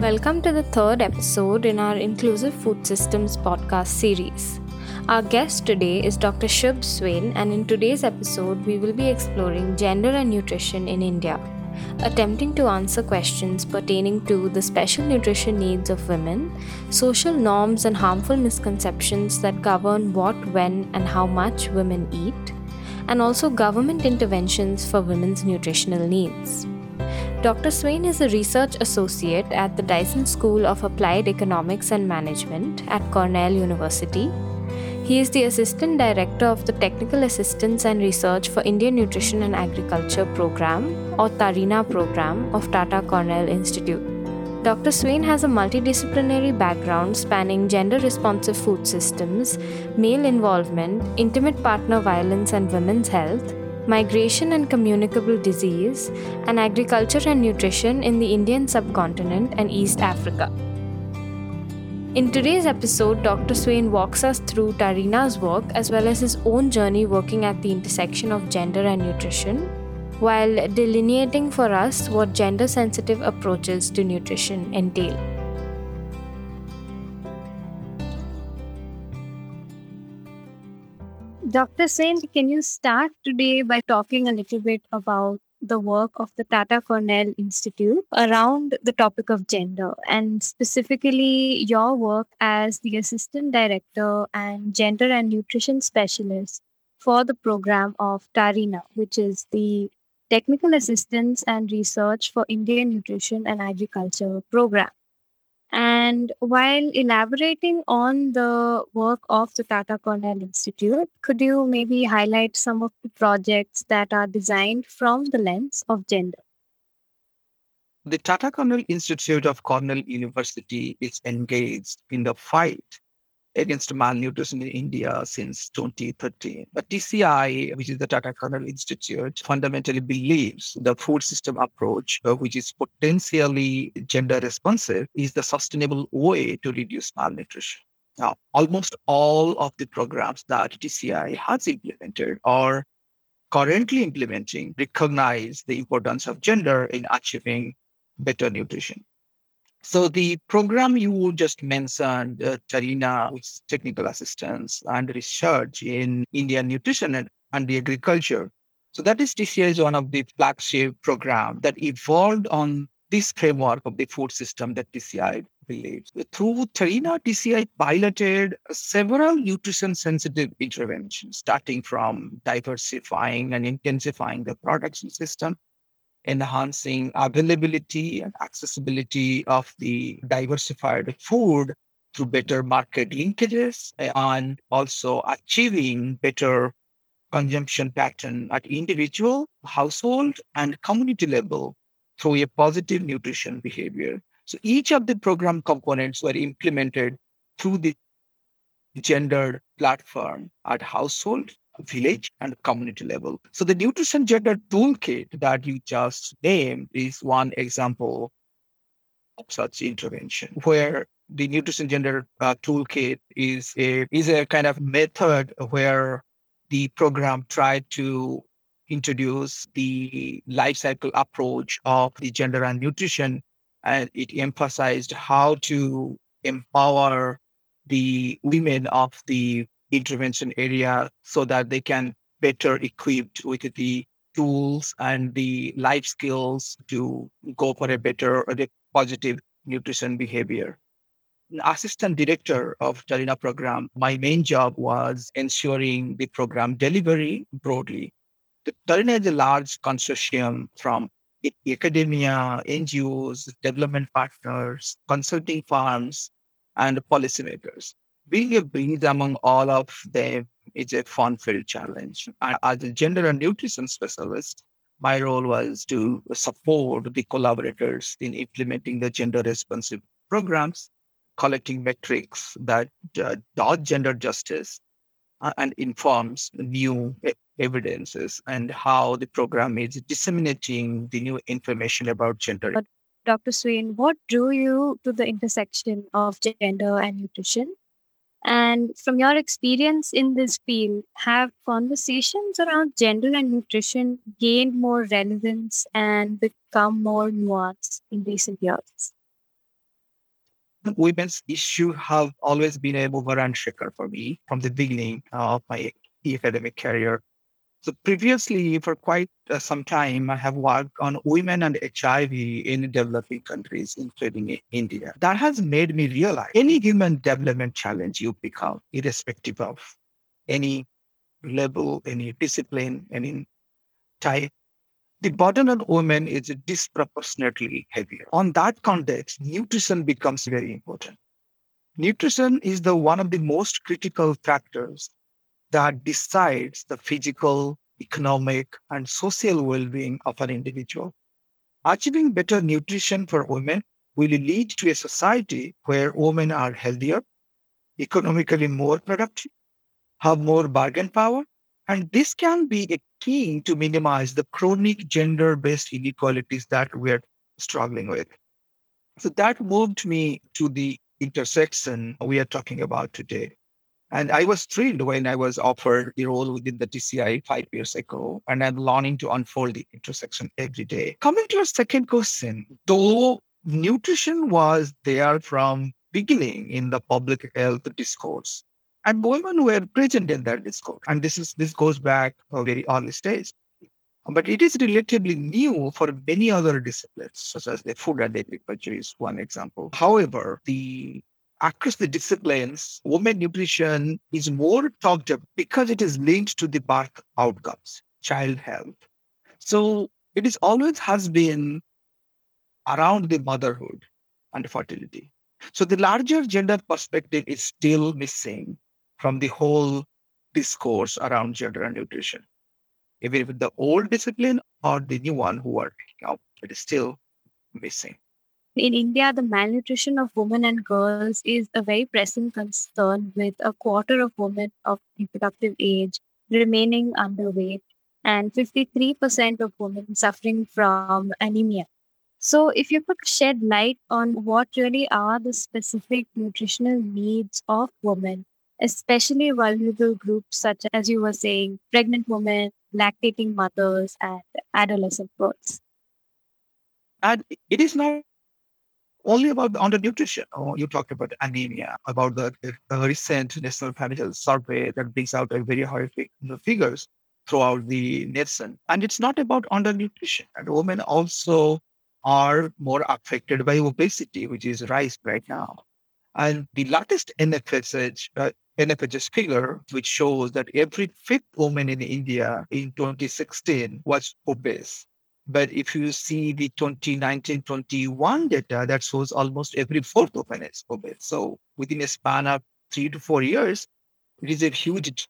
Welcome to the third episode in our Inclusive Food Systems podcast series. Our guest today is Dr. Shubh Swain, and in today's episode, we will be exploring gender and nutrition in India, attempting to answer questions pertaining to the special nutrition needs of women, social norms and harmful misconceptions that govern what, when, and how much women eat, and also government interventions for women's nutritional needs. Dr. Swain is a research associate at the Dyson School of Applied Economics and Management at Cornell University. He is the Assistant Director of the Technical Assistance and Research for Indian Nutrition and Agriculture Program or TARINA program of Tata Cornell Institute. Dr. Swain has a multidisciplinary background spanning gender responsive food systems, male involvement, intimate partner violence and women's health, migration and communicable disease, and agriculture and nutrition in the Indian subcontinent and East Africa. In today's episode, Dr. Swain walks us through Tarina's work as well as his own journey working at the intersection of gender and nutrition, while delineating for us what gender sensitive approaches to nutrition entail. Dr. Swain, can you start today by talking a little bit about the work of the Tata Cornell Institute around the topic of gender and specifically your work as the Assistant Director and Gender and Nutrition Specialist for the program of TARINA, which is the Technical Assistance and Research for Indian Nutrition and Agriculture program. And while elaborating on the work of the Tata Cornell Institute, could you maybe highlight some of the projects that are designed from the lens of gender? The Tata Cornell Institute of Cornell University is engaged in the fight against malnutrition in India since 2013. But TCI, which is the Tata Cornell Institute, fundamentally believes the food system approach, uh, which is potentially gender responsive, is the sustainable way to reduce malnutrition. Now, almost all of the programs that TCI has implemented or currently implementing recognize the importance of gender in achieving better nutrition. So the program you just mentioned, uh, Tarina, which is technical assistance and research in Indian nutrition and, and agriculture. So that is TCI is one of the flagship program that evolved on this framework of the food system that TCI believes. Through Tarina, TCI piloted several nutrition sensitive interventions, starting from diversifying and intensifying the production system enhancing availability and accessibility of the diversified food through better market linkages and also achieving better consumption pattern at individual, household, and community level through a positive nutrition behavior. So each of the program components were implemented through the gendered platform at household, village and community level. So the nutrition gender toolkit that you just named is one example of such intervention where the nutrition gender uh, toolkit is a is a kind of method where the program tried to introduce the life cycle approach of the gender and nutrition and it emphasized how to empower the women of the intervention area so that they can better equipped with the tools and the life skills to go for a better or a positive nutrition behavior. Assistant director of Tarina program, my main job was ensuring the program delivery broadly. The Tarina is a large consortium from academia, NGOs, development partners, consulting firms, and policymakers being a bridge among all of them is a fun-filled challenge. And as a gender and nutrition specialist, my role was to support the collaborators in implementing the gender responsive programs, collecting metrics that uh, dot gender justice uh, and informs new evidences and how the program is disseminating the new information about gender. But Dr. Swain, what drew you to the intersection of gender and nutrition? And from your experience in this field, have conversations around gender and nutrition gained more relevance and become more nuanced in recent years? women's issue have always been a mover and shaker for me from the beginning of my academic career. So previously, for quite uh, some time, I have worked on women and HIV in developing countries, including India. That has made me realize any human development challenge you pick up, irrespective of any level, any discipline, any type, the burden on women is disproportionately heavier. On that context, nutrition becomes very important. Nutrition is the one of the most critical factors that decides the physical, economic, and social well-being of an individual. Achieving better nutrition for women will lead to a society where women are healthier, economically more productive, have more bargain power, and this can be a key to minimize the chronic gender based inequalities that we're struggling with. So that moved me to the intersection we are talking about today. And I was thrilled when I was offered the role within the TCI five years ago, and I'm learning to unfold the intersection every day. Coming to your second question, though nutrition was there from beginning in the public health discourse, and women were present in that discourse. And this is this goes back a very early stage. But it is relatively new for many other disciplines, such as the food and agriculture is one example. However, the across the disciplines, women nutrition is more talked about because it is linked to the birth outcomes, child health. So it is always has been around the motherhood and fertility. So the larger gender perspective is still missing from the whole discourse around gender and nutrition. Even with the old discipline or the new one who are picking up, it is still missing. In India, the malnutrition of women and girls is a very pressing concern, with a quarter of women of reproductive age remaining underweight and 53% of women suffering from anemia. So, if you could shed light on what really are the specific nutritional needs of women especially vulnerable groups such as you were saying, pregnant women, lactating mothers, and adolescent girls. And it is not only about the undernutrition. Oh, you talked about anemia, about the, the recent National Financial Survey that brings out a very horrific figures throughout the nation. And it's not about undernutrition. And women also are more affected by obesity, which is rising right now. And the latest NFSH, uh, NFHS figure, which shows that every fifth woman in India in 2016 was obese. But if you see the 2019-21 data, that shows almost every fourth woman is obese. So within a span of three to four years, it is a huge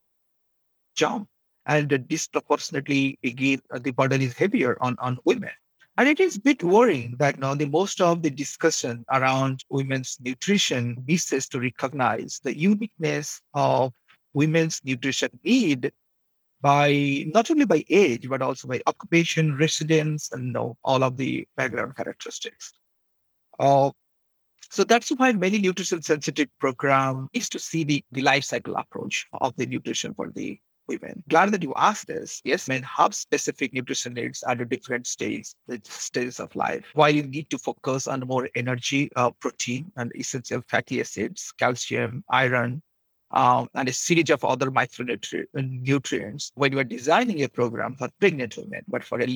jump. And disproportionately, again, the burden is heavier on, on women. And it is a bit worrying that now the most of the discussion around women's nutrition misses to recognize the uniqueness of women's nutrition need by not only by age, but also by occupation, residence, and all of the background characteristics. Uh, so that's why many nutrition sensitive program is to see the, the life cycle approach of the nutrition for the women. Glad that you asked this. Yes, men have specific nutrition needs at a different stage, the stages of life. While you need to focus on more energy, uh, protein, and essential fatty acids, calcium, iron, um, and a series of other micronutrients when you are designing a program for pregnant women. But for a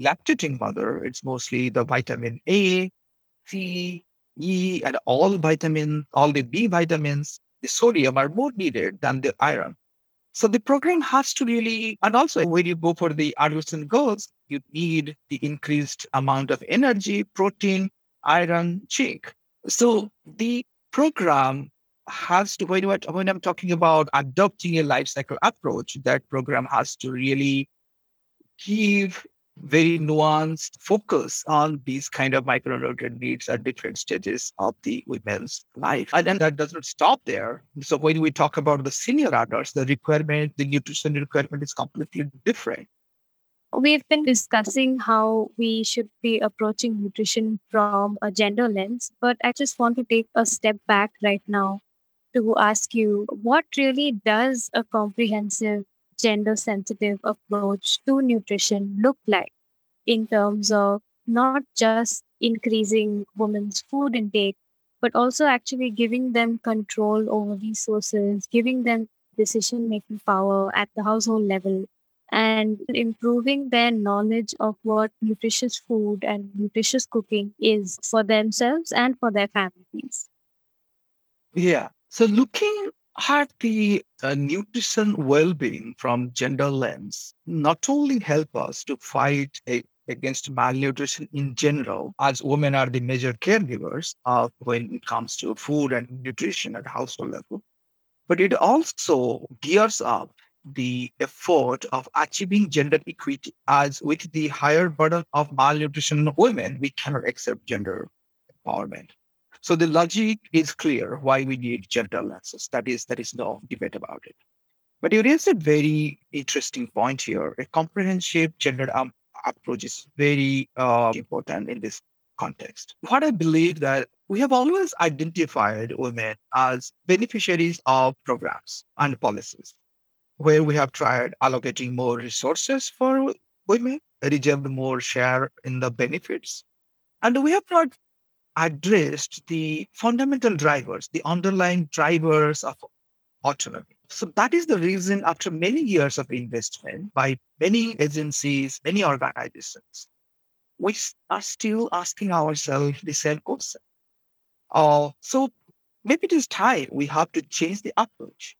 lactating mother, it's mostly the vitamin A, C, E, and all vitamins, all the B vitamins, the sodium are more needed than the iron. So the program has to really, and also when you go for the adolescent girls, you need the increased amount of energy, protein, iron, zinc. So the program has to, when, when I'm talking about adopting a life cycle approach, that program has to really give very nuanced focus on these kind of micronutrient needs at different stages of the women's life. And then that doesn't stop there. So when we talk about the senior adults, the requirement, the nutrition requirement is completely different. We've been discussing how we should be approaching nutrition from a gender lens, but I just want to take a step back right now to ask you what really does a comprehensive gender sensitive approach to nutrition look like in terms of not just increasing women's food intake, but also actually giving them control over resources, giving them decision making power at the household level, and improving their knowledge of what nutritious food and nutritious cooking is for themselves and for their families. Yeah. So looking at the uh, nutrition well-being from gender lens not only help us to fight a, against malnutrition in general, as women are the major caregivers when it comes to food and nutrition at household level, but it also gears up the effort of achieving gender equity as with the higher burden of malnutrition women, we cannot accept gender empowerment. So the logic is clear why we need gender lenses. That is, there is no debate about it. But you raised a very interesting point here. A comprehensive gender um, approach is very uh, important in this context. What I believe that we have always identified women as beneficiaries of programs and policies, where we have tried allocating more resources for women, reserved more share in the benefits. And we have not addressed the fundamental drivers, the underlying drivers of autonomy. So that is the reason, after many years of investment by many agencies, many organizations, we are still asking ourselves the same question. Uh, so maybe it is time we have to change the approach.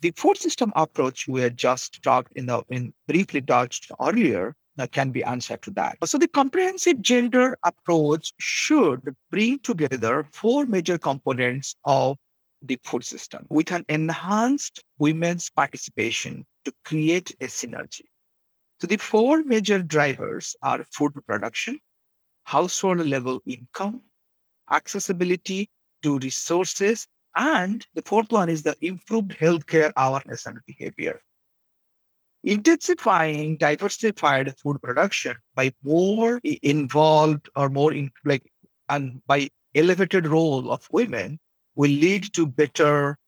The food system approach we had just talked in the in briefly touched earlier Uh, can be answered to that. So the comprehensive gender approach should bring together four major components of the food system with an enhanced women's participation to create a synergy. So the four major drivers are food production, household level income, accessibility to resources, and the fourth one is the improved healthcare awareness and behavior intensifying diversified food production by more involved or more in, like and by elevated role of women will lead to better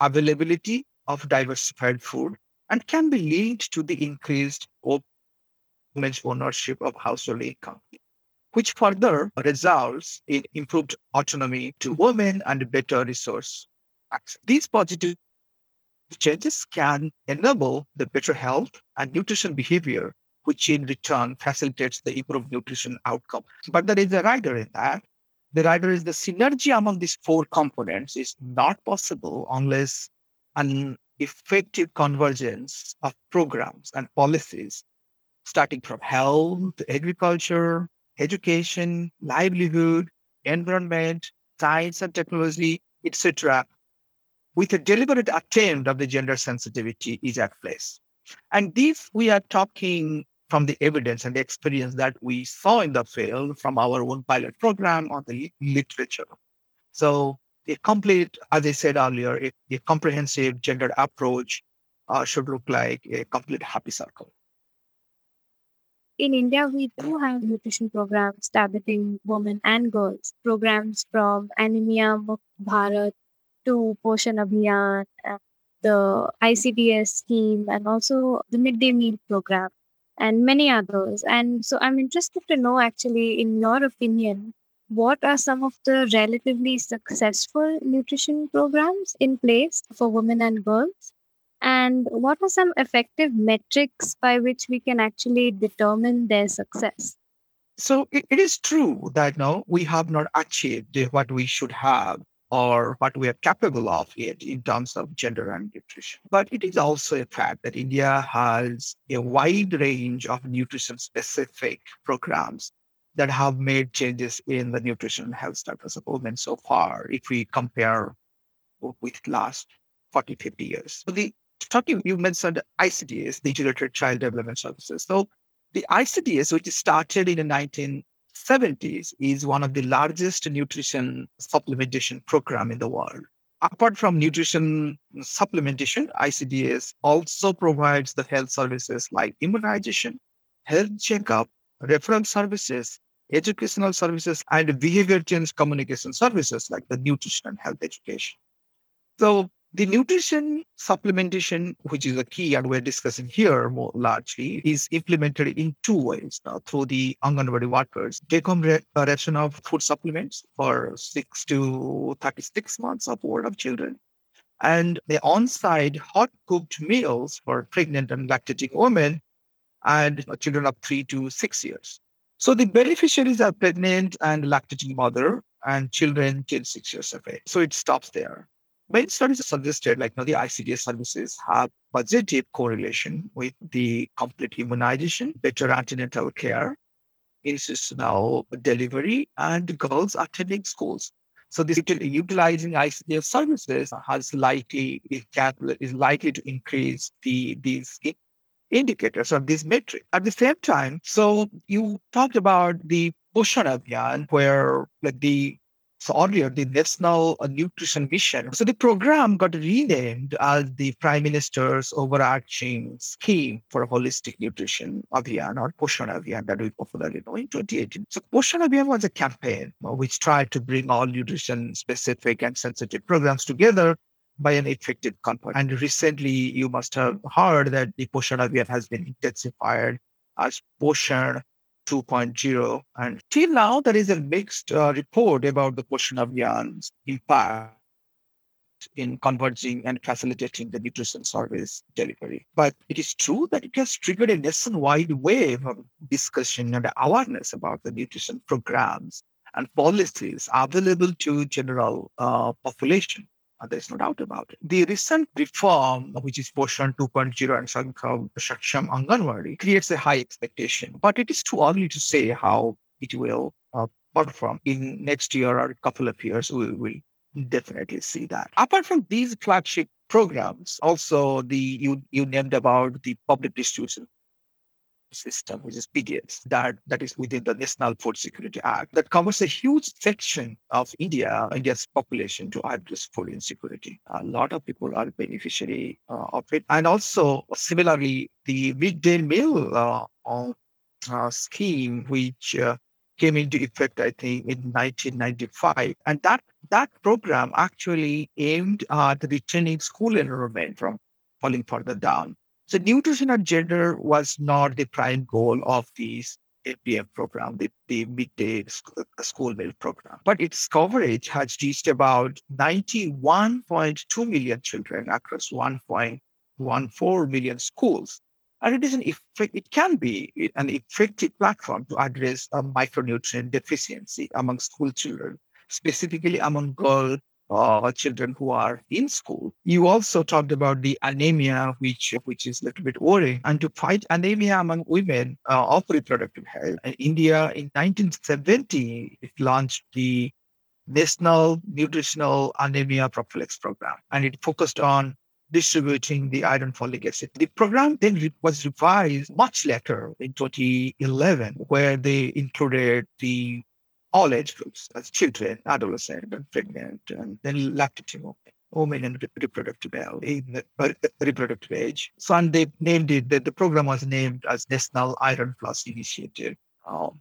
availability of diversified food and can be linked to the increased women's ownership of household income, which further results in improved autonomy to women and better resource access. These positive changes can enable the better health and nutrition behavior, which in return facilitates the improved nutrition outcome. But there is a rider in that. The rider is the synergy among these four components is not possible unless an effective convergence of programs and policies, starting from health, agriculture, education, livelihood, environment, science and technology, etc., with a deliberate attempt of the gender sensitivity is at place. And this we are talking from the evidence and the experience that we saw in the field from our own pilot program on the literature. So a complete, as I said earlier, a, a comprehensive gender approach uh, should look like a complete happy circle. In India, we do have nutrition programs targeting women and girls. Programs from Anemia Bharat to Poshan Abhiyan, the ICDS scheme, and also the midday meal program, and many others. And so I'm interested to know, actually, in your opinion, what are some of the relatively successful nutrition programs in place for women and girls? And what are some effective metrics by which we can actually determine their success? So it, it is true that now we have not achieved what we should have or what we are capable of it in terms of gender and nutrition. But it is also a fact that India has a wide range of nutrition specific programs that have made changes in the nutrition and health status of women so far, if we compare with last 40, 50 years. So the talking you mentioned ICDS, the Integrated Child Development Services. So the ICDS, which started in the 19 70s is one of the largest nutrition supplementation program in the world. Apart from nutrition supplementation, ICDS also provides the health services like immunization, health checkup, referral services, educational services, and behavior change communication services like the nutrition and health education. So The nutrition supplementation, which is a key and we're discussing here more largely, is implemented in two ways now through the Anganwadi workers. Take home ration of food supplements for six to 36 months of old of children. And the on site hot cooked meals for pregnant and lactating women and children of three to six years. So the beneficiaries are pregnant and lactating mother and children till six years of age. So it stops there. Many studies suggested, like you the ICDS services have positive correlation with the complete immunization, better antenatal care, institutional delivery, and girls attending schools. So this utilizing ICDS services has likely is likely to increase the these indicators of this metric. At the same time, so you talked about the Poshan Abhiyan, where like the earlier the National Nutrition Mission. So the program got renamed as the Prime Minister's overarching scheme for holistic nutrition Abhiyan or Poshan Abhiyan that we popularly know in 2018. So Poshan Abhiyan was a campaign which tried to bring all nutrition specific and sensitive programs together by an effective component. And recently, you must have heard that the Poshan Abhiyan has been intensified as Poshan 2.0. And till now, there is a mixed uh, report about the Poshan Abhiyan's impact in converging and facilitating the nutrition service delivery. But it is true that it has triggered a nationwide wave of discussion and awareness about the nutrition programs and policies available to general uh, population. Uh, there's no doubt about it. The recent reform, which is Poshan 2.0 and something called Saksham Anganwadi, creates a high expectation. But it is too early to say how it will uh, perform in next year or a couple of years. We will definitely see that. Apart from these flagship programs, also the you you named about the public distribution system, which is PDS, that, that is within the National Food Security Act, that covers a huge section of India, India's population to address food insecurity. A lot of people are beneficiary uh, of it. And also, similarly, the midday meal uh, uh, scheme, which uh, came into effect, I think, in 1995. And that, that program actually aimed at returning school enrollment from falling further down. So nutrition and gender was not the prime goal of these APM program, the, the midday school meal program. But its coverage has reached about 91.2 million children across 1.14 million schools. And it is an effect, it can be an effective platform to address a micronutrient deficiency among school children, specifically among girls uh, children who are in school. You also talked about the anemia, which which is a little bit worrying. And to fight anemia among women uh, of reproductive health, in India in 1970 it launched the National Nutritional Anemia Prophylaxis Program, and it focused on distributing the iron folic acid. The program then was revised much later in 2011, where they included the all age groups as children, adolescent, and pregnant, and then lactating women in reproductive age, in reproductive age. So and they named it, the, the program was named as National Iron Plus Initiative. Um,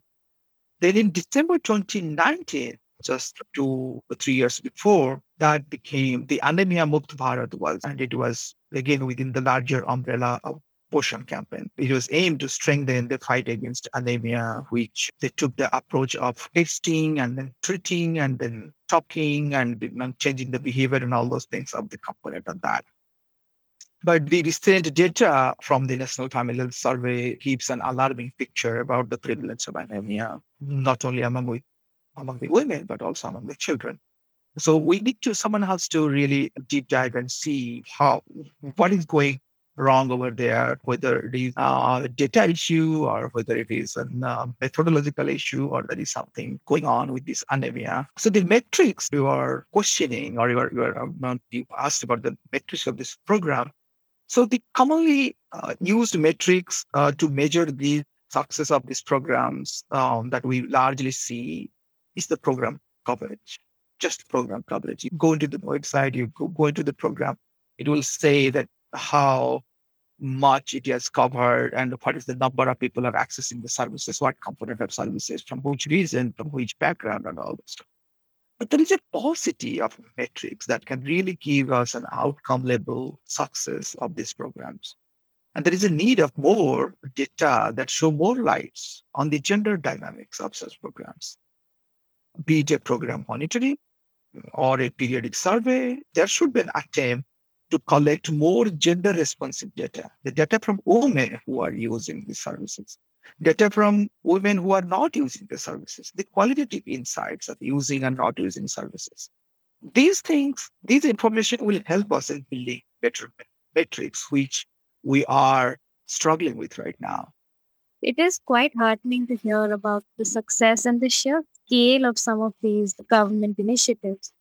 then in December 2019, just two or three years before, that became the Anemia Mukt Bharat was, and it was again within the larger umbrella of Poshan campaign. It was aimed to strengthen the fight against anemia, which they took the approach of testing and then treating and then talking and changing the behavior and all those things of the component of that. But the recent data from the National Family Health Survey gives an alarming picture about the prevalence of anemia, not only among, among the women, but also among the children. So we need to, someone has to really deep dive and see how, what is going wrong over there, whether it is a data issue or whether it is a uh, methodological issue or there is something going on with this anemia. So the metrics you are questioning or you are, you, are, um, you asked about the metrics of this program. So the commonly uh, used metrics uh, to measure the success of these programs um, that we largely see is the program coverage, just program coverage. You go into the website, you go, go into the program, it will say that how much it has covered and what is the number of people are accessing the services, what component of services, from which reason, from which background, and all this. But there is a paucity of metrics that can really give us an outcome level success of these programs. And there is a need of more data that show more lights on the gender dynamics of such programs. Be it a program monitoring or a periodic survey, there should be an attempt to collect more gender responsive data, the data from women who are using these services, data from women who are not using the services, the qualitative insights of using and not using services. These things, these information will help us in building better metrics, which we are struggling with right now. It is quite heartening to hear about the success and the sheer scale of some of these government initiatives.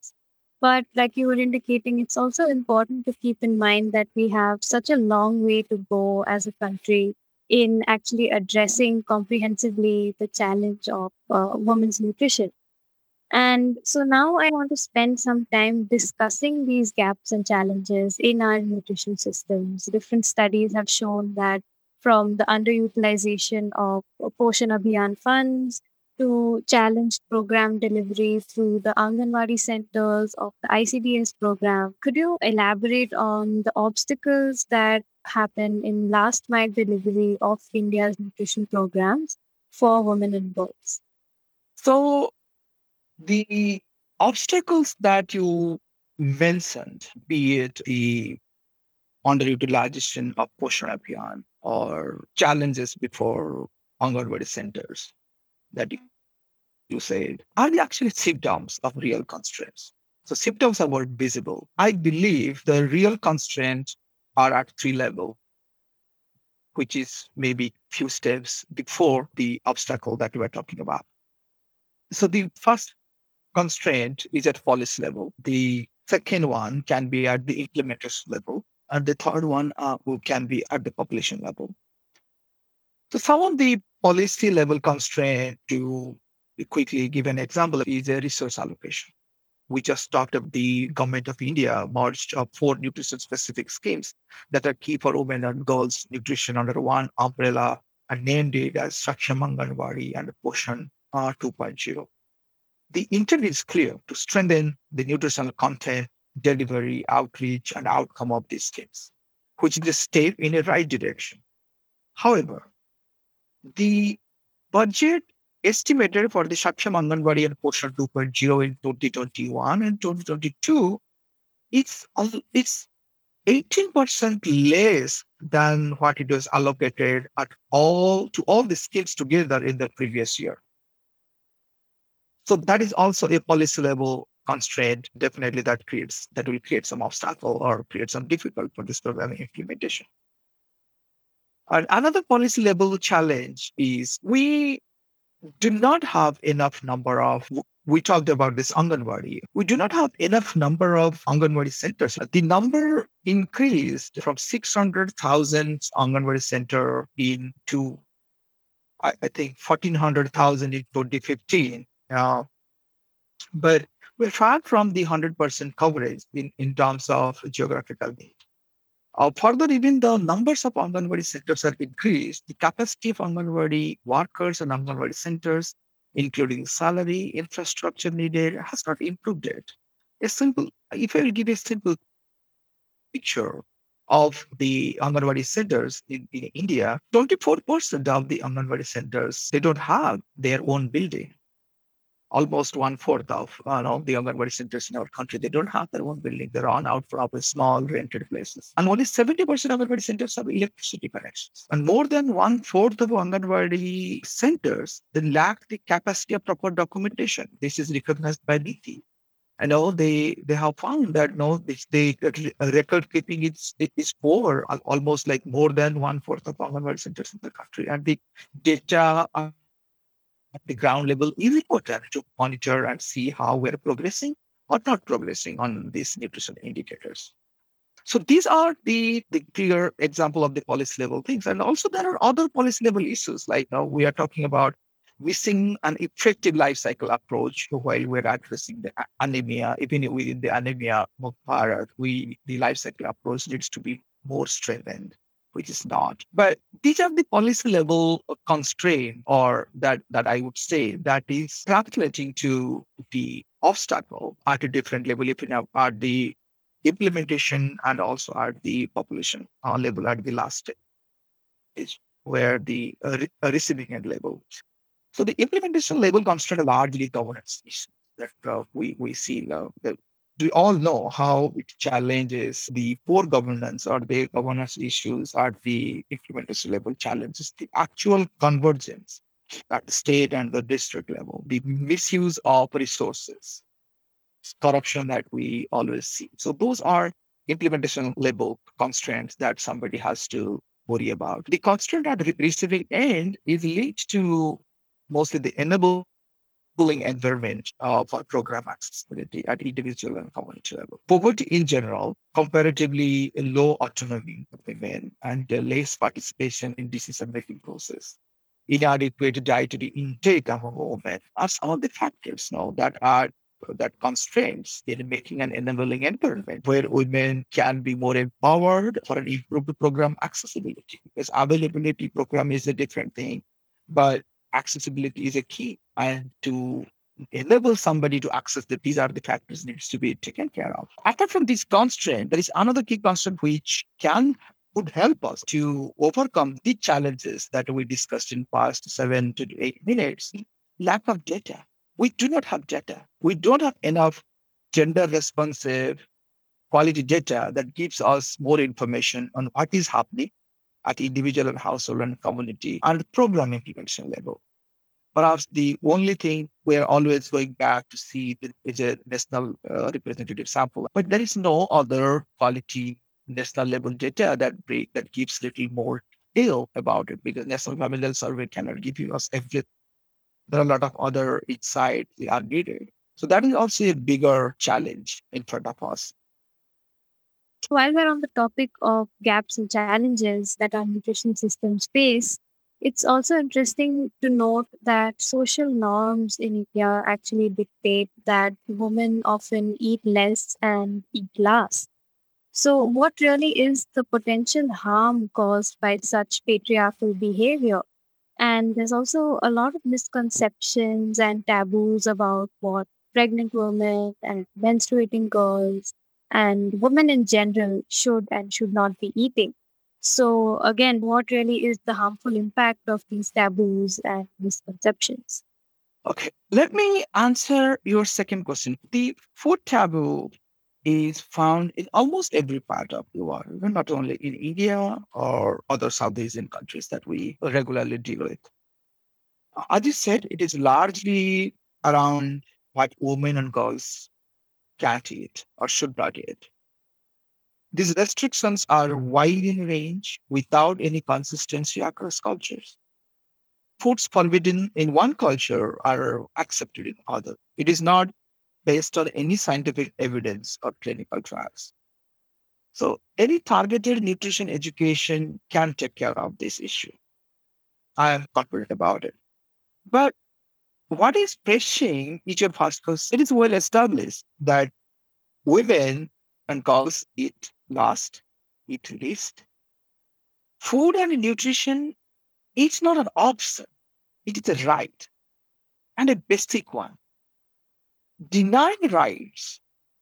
But like you were indicating, it's also important to keep in mind that we have such a long way to go as a country in actually addressing comprehensively the challenge of uh, women's nutrition. And so now I want to spend some time discussing these gaps and challenges in our nutrition systems. Different studies have shown that from the underutilization of Poshan Abhiyan funds to challenge program delivery through the Anganwadi centers of the ICDS program. Could you elaborate on the obstacles that happen in last mile delivery of India's nutrition programs for women and girls? So, the obstacles that you mentioned, be it the underutilization of Poshan Abhiyan or challenges before Anganwadi centers that you, said, are they actually symptoms of real constraints. So symptoms are more visible. I believe the real constraints are at three level, which is maybe few steps before the obstacle that we are talking about. So the first constraint is at policy level. The second one can be at the implementers level. And the third one uh, can be at the population level. So some of the policy level constraint to quickly give an example is a resource allocation. We just talked of the government of India merged of four nutrition specific schemes that are key for women and girls nutrition under one umbrella and named it as Saksham Anganwadi and Poshan uh, 2.0. The intent is clear to strengthen the nutritional content, delivery, outreach, and outcome of these schemes, which is a step in the right direction. However, the budget estimated for the Saksham Anganwadi and Poshan 2.0 in 2021 and 2022, it's, it's 18% less than what it was allocated at all to all the schemes together in the previous year. So that is also a policy level constraint, definitely that creates that will create some obstacle or create some difficult for this program implementation. Another policy level challenge is we do not have enough number of we talked about this Anganwadi. We do not have enough number of Anganwadi centers. The number increased from 600,000 Anganwadi center into, I, I think, 1,400,000 in 2015. Uh, but we're far from the 100% coverage in, in terms of geographical need. Uh, further, even the numbers of Anganwadi centers have increased. The capacity of Anganwadi workers and Anganwadi centers, including salary, infrastructure needed, has not improved yet. A simple, if I will give a simple picture of the Anganwadi centers in, in India, 24% of the Anganwadi centers, they don't have their own building almost one fourth of uh, know, the Anganwadi centers in our country. They don't have their own building. They're on out for small rented places. And only 70% of Anganwadi centers have electricity connections. And more than one fourth of Anganwadi centers they lack the capacity of proper documentation. This is recognized by NITI. And all they they have found that no, they, they record keeping is is poor, almost like more than one fourth of Anganwadi centers in the country, and the data at the ground level is important to monitor and see how we're progressing or not progressing on these nutrition indicators. So these are the, the clear example of the policy level things. And also there are other policy level issues like you know, we are talking about missing an effective life cycle approach while we're addressing the anemia. Even within the anemia we the life cycle approach needs to be more strengthened which is not. But these are the policy level constraint or that, that I would say that is translating to the obstacle at a different level, if you know, at the implementation and also at the population uh, level at the last stage, where the uh, re- uh, receiving end level. So the implementation level constraint largely governance issues that uh, we we see uh, we all know how it challenges the poor governance or the governance issues at the implementation level challenges the actual convergence at the state and the district level, the misuse of resources, corruption that we always see. So those are implementation level constraints that somebody has to worry about. The constraint at the receiving end is linked to mostly the enabling environment uh, for program accessibility at individual and community level. Poverty in general, comparatively low autonomy of women and less participation in decision-making process inadequate dietary intake among women are some of the factors now that are that constraints in making an enabling environment where women can be more empowered for an improved program accessibility. Because availability program is a different thing, but accessibility is a key. And to enable somebody to access that these are the factors needs to be taken care of. Apart from this constraint, there is another key constraint which can would help us to overcome the challenges that we discussed in past seven to eight minutes. Lack of data. We do not have data. We don't have enough gender responsive quality data that gives us more information on what is happening at individual and household and community and program implementation level. Perhaps the only thing we're always going back to see is a national uh, representative sample, but there is no other quality national level data that break, that gives little more detail about it because National Familial Survey cannot give you us everything. There are a lot of other insights that are needed. So that is also a bigger challenge in front of us. While we're on the topic of gaps and challenges that our nutrition systems face, it's also interesting to note that social norms in India actually dictate that women often eat less and eat last. So, what really is the potential harm caused by such patriarchal behavior? And there's also a lot of misconceptions and taboos about what pregnant women and menstruating girls and women in general should and should not be eating. So, again, what really is the harmful impact of these taboos and misconceptions? Okay, let me answer your second question. The food taboo is found in almost every part of the world, not only in India or other South Asian countries that we regularly deal with. As you said, it is largely around what women and girls can't eat or should not eat. These restrictions are wide in range without any consistency across cultures. Foods forbidden in one culture are accepted in other. It is not based on any scientific evidence or clinical trials. So any targeted nutrition education can take care of this issue. I am confident about it. But what is pressing each of us? Because it is well established that women and girls eat last, eat least. Food and nutrition, it's not an option. It is a right and a basic one denying rights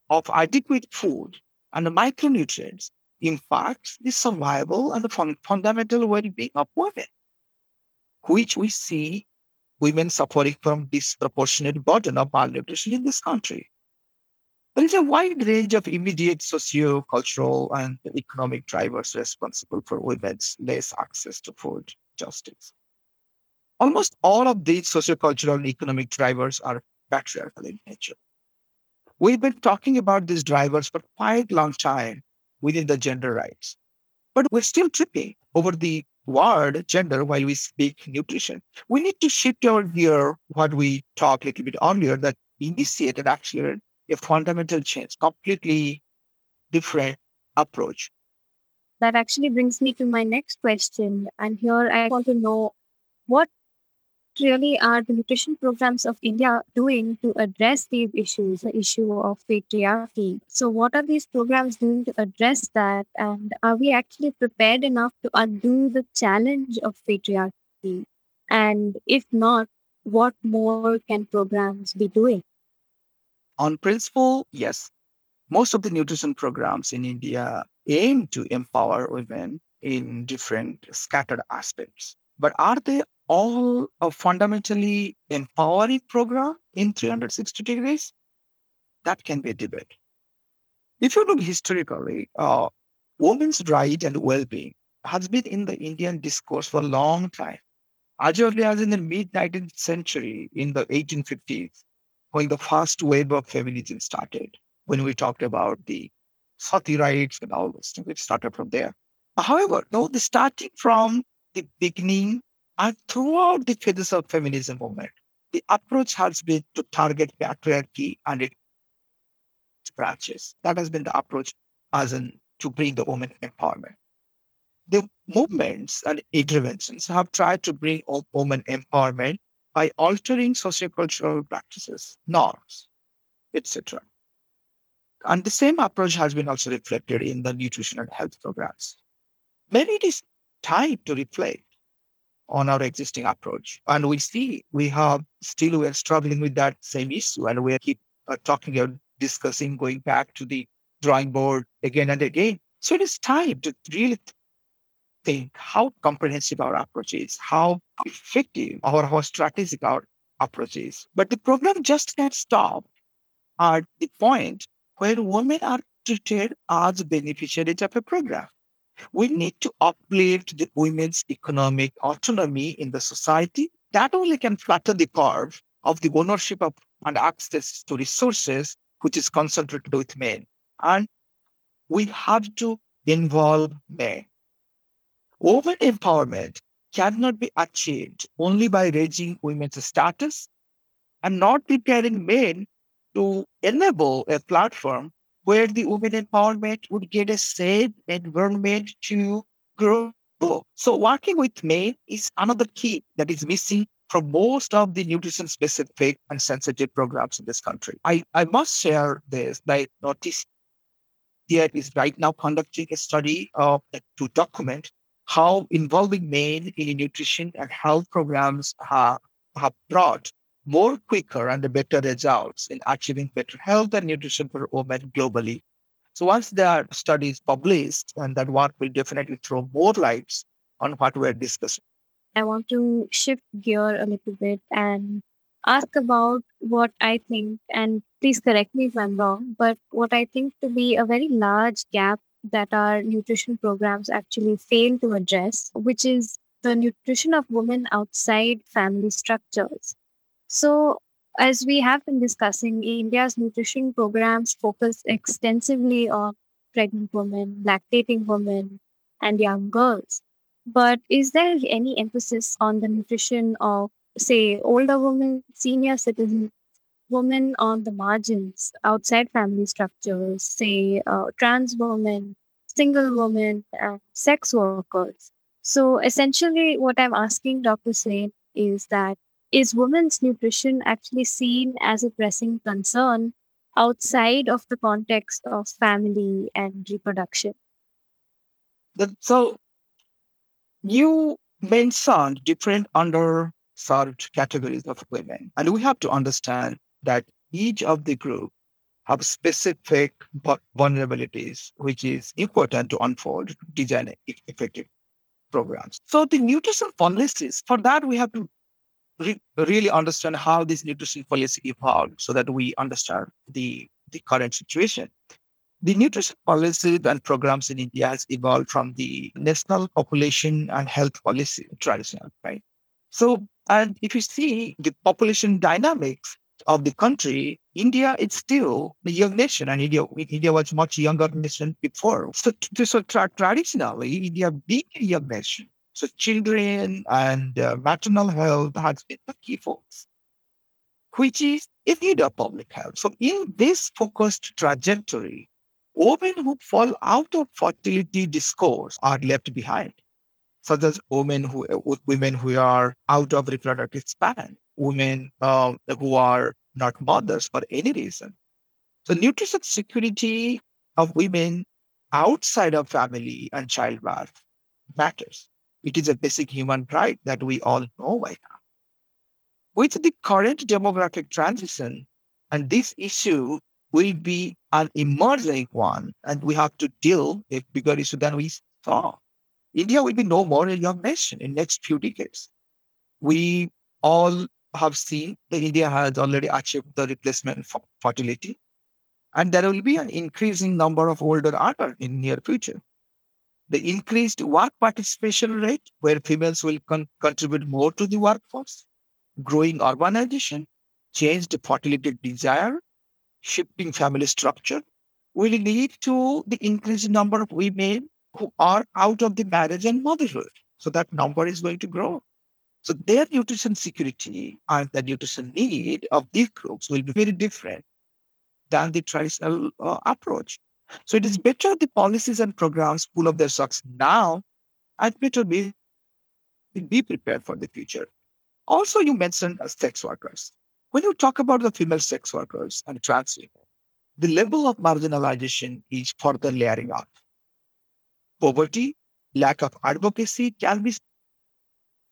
of adequate food and the micronutrients impacts the survival and the fun- fundamental well-being of women, which we see women suffering from disproportionate burden of malnutrition in this country. There is a wide range of immediate socio-cultural and economic drivers responsible for women's less access to food justice. Almost all of these socio-cultural and economic drivers are patriarchal in nature. We've been talking about these drivers for quite a long time within the gender rights, but we're still tripping over the word gender while we speak nutrition. We need to shift our gear, what we talked a little bit earlier, that initiated actually a fundamental change, completely different approach. That actually brings me to my next question. And here I want to know what really are the nutrition programs of India doing to address these issues, the issue of patriarchy? So, what are these programs doing to address that? And are we actually prepared enough to undo the challenge of patriarchy? And if not, what more can programs be doing? On principle, yes, most of the nutrition programs in India aim to empower women in different scattered aspects. But are they all a fundamentally empowering program in 360 degrees? That can be a debate. If you look historically, uh, women's right and well-being has been in the Indian discourse for a long time. As early as in the mid 19th century, in the 1850s, when the first wave of feminism started, when we talked about the sati rights and all those things, it started from there. However, no, the starting from the beginning and throughout the phases of feminism movement, the approach has been to target patriarchy and its branches. That has been the approach as in to bring the women empowerment. The movements and interventions have tried to bring women empowerment by altering sociocultural practices, norms, etc. And the same approach has been also reflected in the nutrition and health programs. Maybe it is time to reflect on our existing approach. And we see we have still we're struggling with that same issue, and we keep uh, talking about discussing going back to the drawing board again and again. So it is time to really think how comprehensive our approach is, how effective or how strategic our approach is. But the program just can't stop at the point where women are treated as beneficiaries of a program. We need to uplift the women's economic autonomy in the society. That only can flatten the curve of the ownership of and access to resources, which is concentrated with men. And we have to involve men. Women empowerment cannot be achieved only by raising women's status and not preparing men to enable a platform where the women empowerment would get a safe environment to grow. So working with men is another key that is missing from most of the nutrition specific and sensitive programs in this country. I, I must share this that notice here is right now conducting a study uh, to document how involving men in nutrition and health programs have, have brought more quicker and better results in achieving better health and nutrition for women globally. So once the study is published, and that work will definitely throw more lights on what we're discussing. I want to shift gear a little bit and ask about what I think, and please correct me if I'm wrong, but what I think to be a very large gap that our nutrition programs actually fail to address, which is the nutrition of women outside family structures. So, as we have been discussing, India's nutrition programs focus extensively on pregnant women, lactating women, and young girls. But is there any emphasis on the nutrition of, say, older women, senior citizens, women on the margins outside family structures, say, uh, trans women, single women, sex workers? So essentially, what I'm asking Dr. Swain is that is women's nutrition actually seen as a pressing concern outside of the context of family and reproduction? So you mentioned different underserved categories of women, and we have to understand that each of the group have specific vulnerabilities, which is important to unfold, to design effective programs. So the nutrition policies, for that we have to re- really understand how this nutrition policy evolved so that we understand the, the current situation. The nutrition policy and programs in India has evolved from the national population and health policy tradition, right? So, and if you see the population dynamics of the country, India is still a young nation, and India India was much younger nation before. So, so tra- traditionally, India being a young nation, so children and uh, maternal health has been the key focus, which is in need of public health. So in this focused trajectory, women who fall out of fertility discourse are left behind, such as women who women who are out of reproductive span, women um, who are not mothers for any reason. So nutrition security of women outside of family and childbirth matters. It is a basic human right that we all know by now. With the current demographic transition And this issue will be an emerging one, and we have to deal a bigger issue than we saw. India will be no more a young nation in next few decades. We all have seen that India has already achieved the replacement for fertility, and there will be an increasing number of older adults in near future. The increased work participation rate, where females will con- contribute more to the workforce, growing urbanization, changed fertility desire, shifting family structure, will lead to the increased number of women who are out of the marriage and motherhood. So that number is going to grow. So their nutrition security and the nutrition need of these groups will be very different than the traditional uh, approach. So it is mm-hmm. better the policies and programs pull up their socks now and better be, be prepared for the future. Also, you mentioned sex workers. When you talk about the female sex workers and trans women, the level of marginalization is further layering up. Poverty, lack of advocacy can be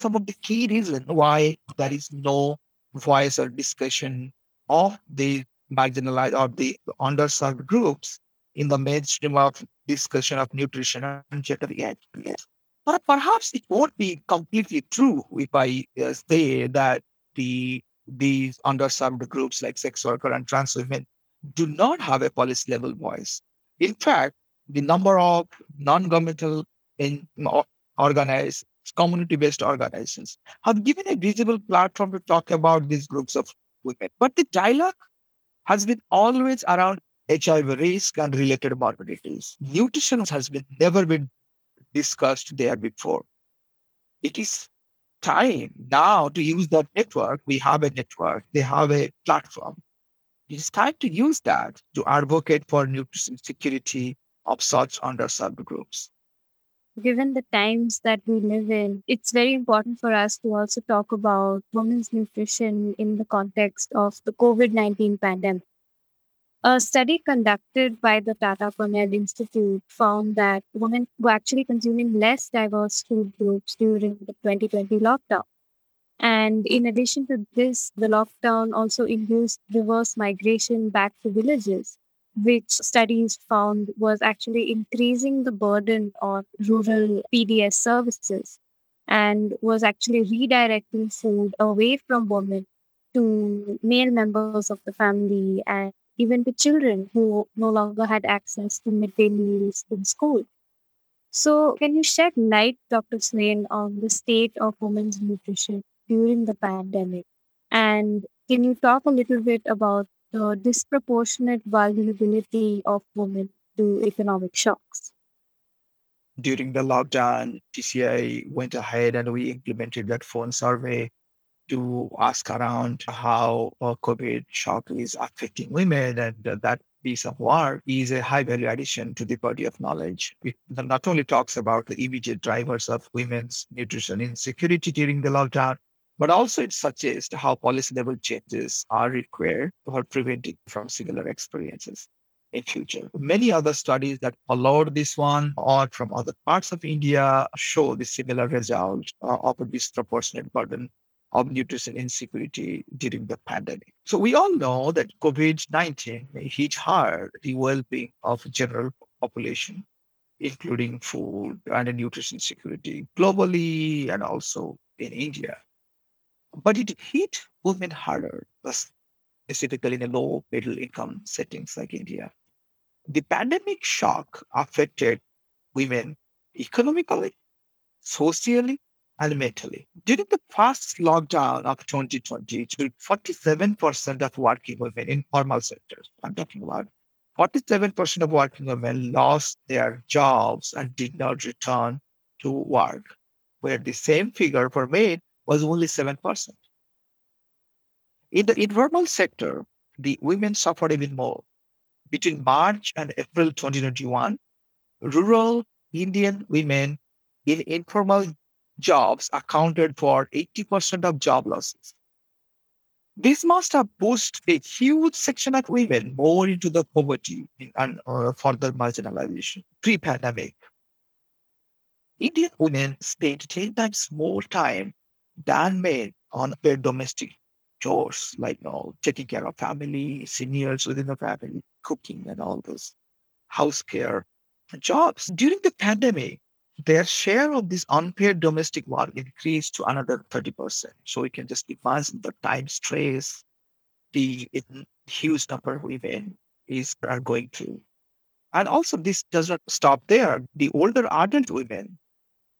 some of the key reasons why there is no voice or discussion of the marginalized or the underserved groups in the mainstream of discussion of nutrition and gender yet. But perhaps it won't be completely true if I uh, say that the these underserved groups like sex worker and trans women do not have a policy level voice. In fact, the number of non-governmental in organized community-based organizations have given a visible platform to talk about these groups of women. But the dialogue has been always around HIV risk and related morbidities. Nutrition has been never been discussed there before. It is time now to use that network. We have a network, they have a platform. It is time to use that to advocate for nutrition security of such underserved groups. Given the times that we live in, it's very important for us to also talk about women's nutrition in the context of the COVID 19 pandemic. A study conducted by the Tata Cornell Institute found that women were actually consuming less diverse food groups during the 2020 lockdown. And in addition to this, the lockdown also induced reverse migration back to villages, which studies found was actually increasing the burden on rural PDS services and was actually redirecting food away from women to male members of the family and even to children who no longer had access to midday meals in school. So, can you shed light, Dr. Swain, on the state of women's nutrition during the pandemic? And can you talk a little bit about the disproportionate vulnerability of women to economic shocks? During the lockdown, TCI went ahead and we implemented that phone survey to ask around how uh, COVID shock is affecting women, and uh, that piece of work is a high value addition to the body of knowledge. It not only talks about the immediate drivers of women's nutrition insecurity during the lockdown, but also it suggests how policy level changes are required for preventing from similar experiences in future. Many other studies that followed this one or from other parts of India show the similar result uh, of a disproportionate burden of nutrition insecurity during the pandemic. So we all know that COVID-19 hit hard the well-being of general population, including food and nutrition security globally and also in India. But it hit women harder, specifically in the low middle income settings like India. The pandemic shock affected women economically, socially, and. During the first lockdown of 2020, 47% of working women in formal sectors, I'm talking about 47% of working women lost their jobs and did not return to work, where the same figure for men was only 7%. In the informal sector, the women suffered even more. Between March and April 2021, rural Indian women in informal jobs accounted for 80% of job losses. This must have pushed a huge section of women more into the poverty and uh, further marginalization. Pre pandemic, Indian women spent 10 times more time than men on their domestic chores like you know, taking care of family, seniors within the family, cooking, and all those house care jobs. During the pandemic, their share of this unpaid domestic work increased to another 30%. So we can just imagine the time stress the huge number of women is are going through. And also this does not stop there. The older adult women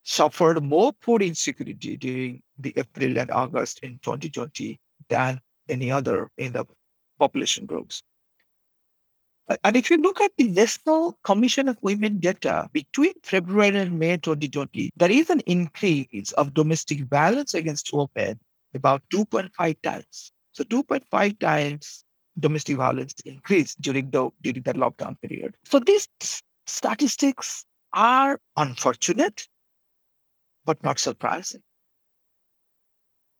suffered more food insecurity during the April and August in 2020 than any other in the population groups. Uh, and if you look at the National Commission of Women data between February and May 2020, there is an increase of domestic violence against women about 2.5 times. So 2.5 times domestic violence increased during the during that lockdown period. So these statistics are unfortunate, but not surprising.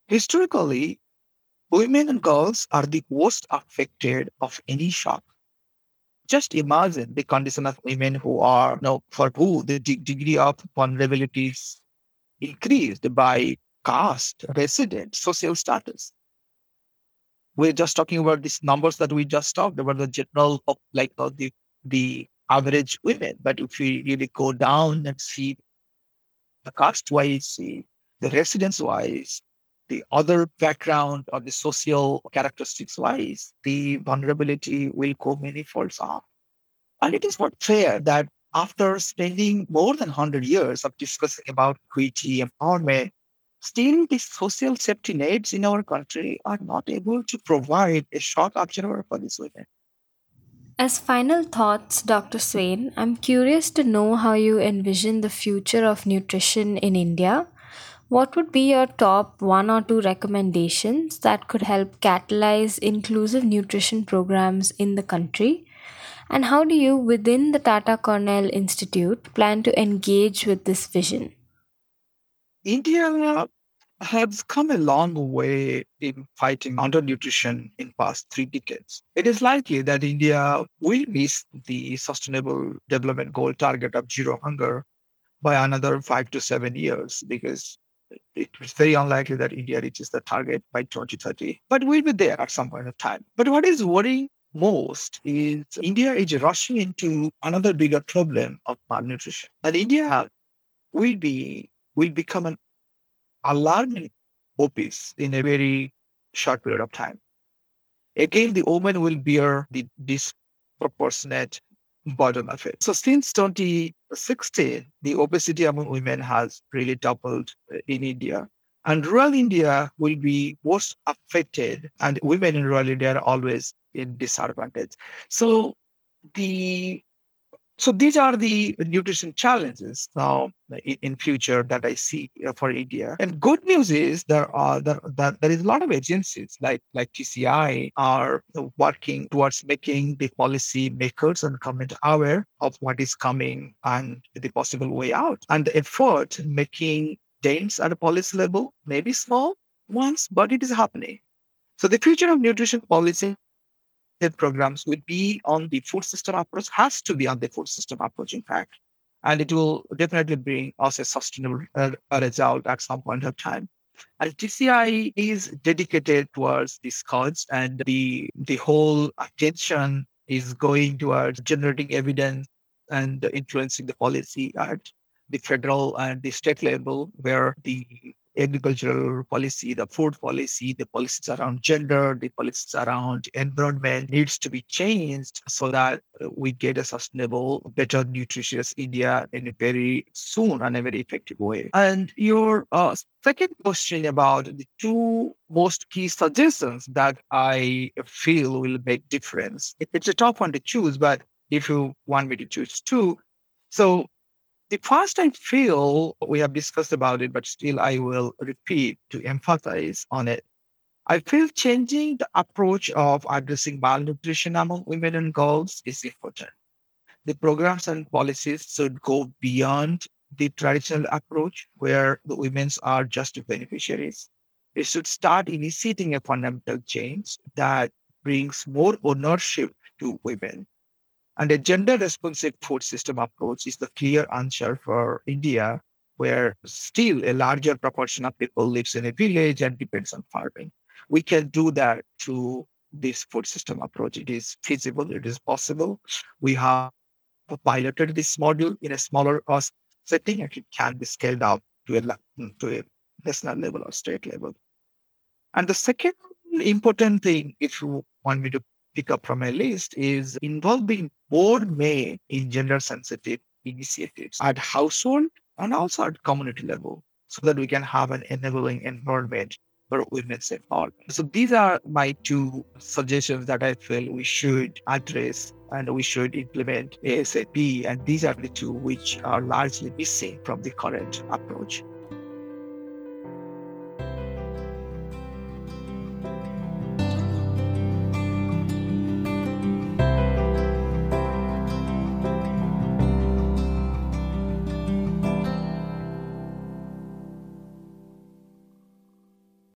Historically, women and girls are the most affected of any shock just imagine the condition of women who are, you know, for who the de- degree of vulnerability is increased by caste, resident, social status. We're just talking about these numbers that we just talked about, the general, of like uh, the, the average women. But if we really go down and see the caste wise, the residence wise, the other background or the social characteristics wise, the vulnerability will go many folds up. And it is not fair that after spending more than 100 years of discussing about equity, empowerment, still the social safety nets in our country are not able to provide a short absorber for these women. As final thoughts, Dr. Swain, I'm curious to know how you envision the future of nutrition in India what would be your top one or two recommendations that could help catalyze inclusive nutrition programs in the country? And how do you, within the Tata Cornell Institute, plan to engage with this vision? India has come a long way in fighting undernutrition in past three decades. It is likely that India will miss the sustainable development goal target of zero hunger by another five to seven years because it's very unlikely that India reaches the target by 2030, but we'll be there at some point of time. But what is worrying most is India is rushing into another bigger problem of malnutrition. And India will be will become an alarming obese in a very short period of time. Again, the woman will bear the disproportionate burden of it. So since 2016, the obesity among women has really doubled uh, in India. And rural India will be most affected, and women in rural India are always in disadvantage. So the so these are the nutrition challenges now in, future that I see for India. And good news is there are there, there is a lot of agencies like like TCI are working towards making the policy makers and government aware of what is coming and the possible way out. And the effort making dents at a policy level may be small ones, but it is happening. So the future of nutrition policy programs will be on the food system approach, has to be on the food system approach, in fact. And it will definitely bring us a sustainable uh, result at some point of time. And TCI is dedicated towards this cause, and the the whole attention is going towards generating evidence and influencing the policy at the federal and the state level, where the agricultural policy, the food policy, the policies around gender, the policies around environment needs to be changed so that uh, we get a sustainable, better, nutritious India in a very soon and a very effective way. And your uh, second question about the two most key suggestions that I feel will make difference. It's a tough one to choose, but if you want me to choose two, so the first I feel we have discussed about it, but still I will repeat to emphasize on it. I feel changing the approach of addressing malnutrition among women and girls is important. The programs and policies should go beyond the traditional approach where the women are just beneficiaries. It should start initiating a fundamental change that brings more ownership to women and a gender responsive food system approach is the clear answer for India, where still a larger proportion of people lives in a village and depends on farming. We can do that through this food system approach. It is feasible, it is possible. We have piloted this module in a smaller cost setting and it can be scaled up to a, to a national level or state level. And the second important thing, if you want me to pick up from a list, is involving more men in gender sensitive initiatives at household and also at community level so that we can have an enabling environment for women's empowerment. So these are my two suggestions that I feel we should address and we should implement ASAP. And these are the two which are largely missing from the current approach.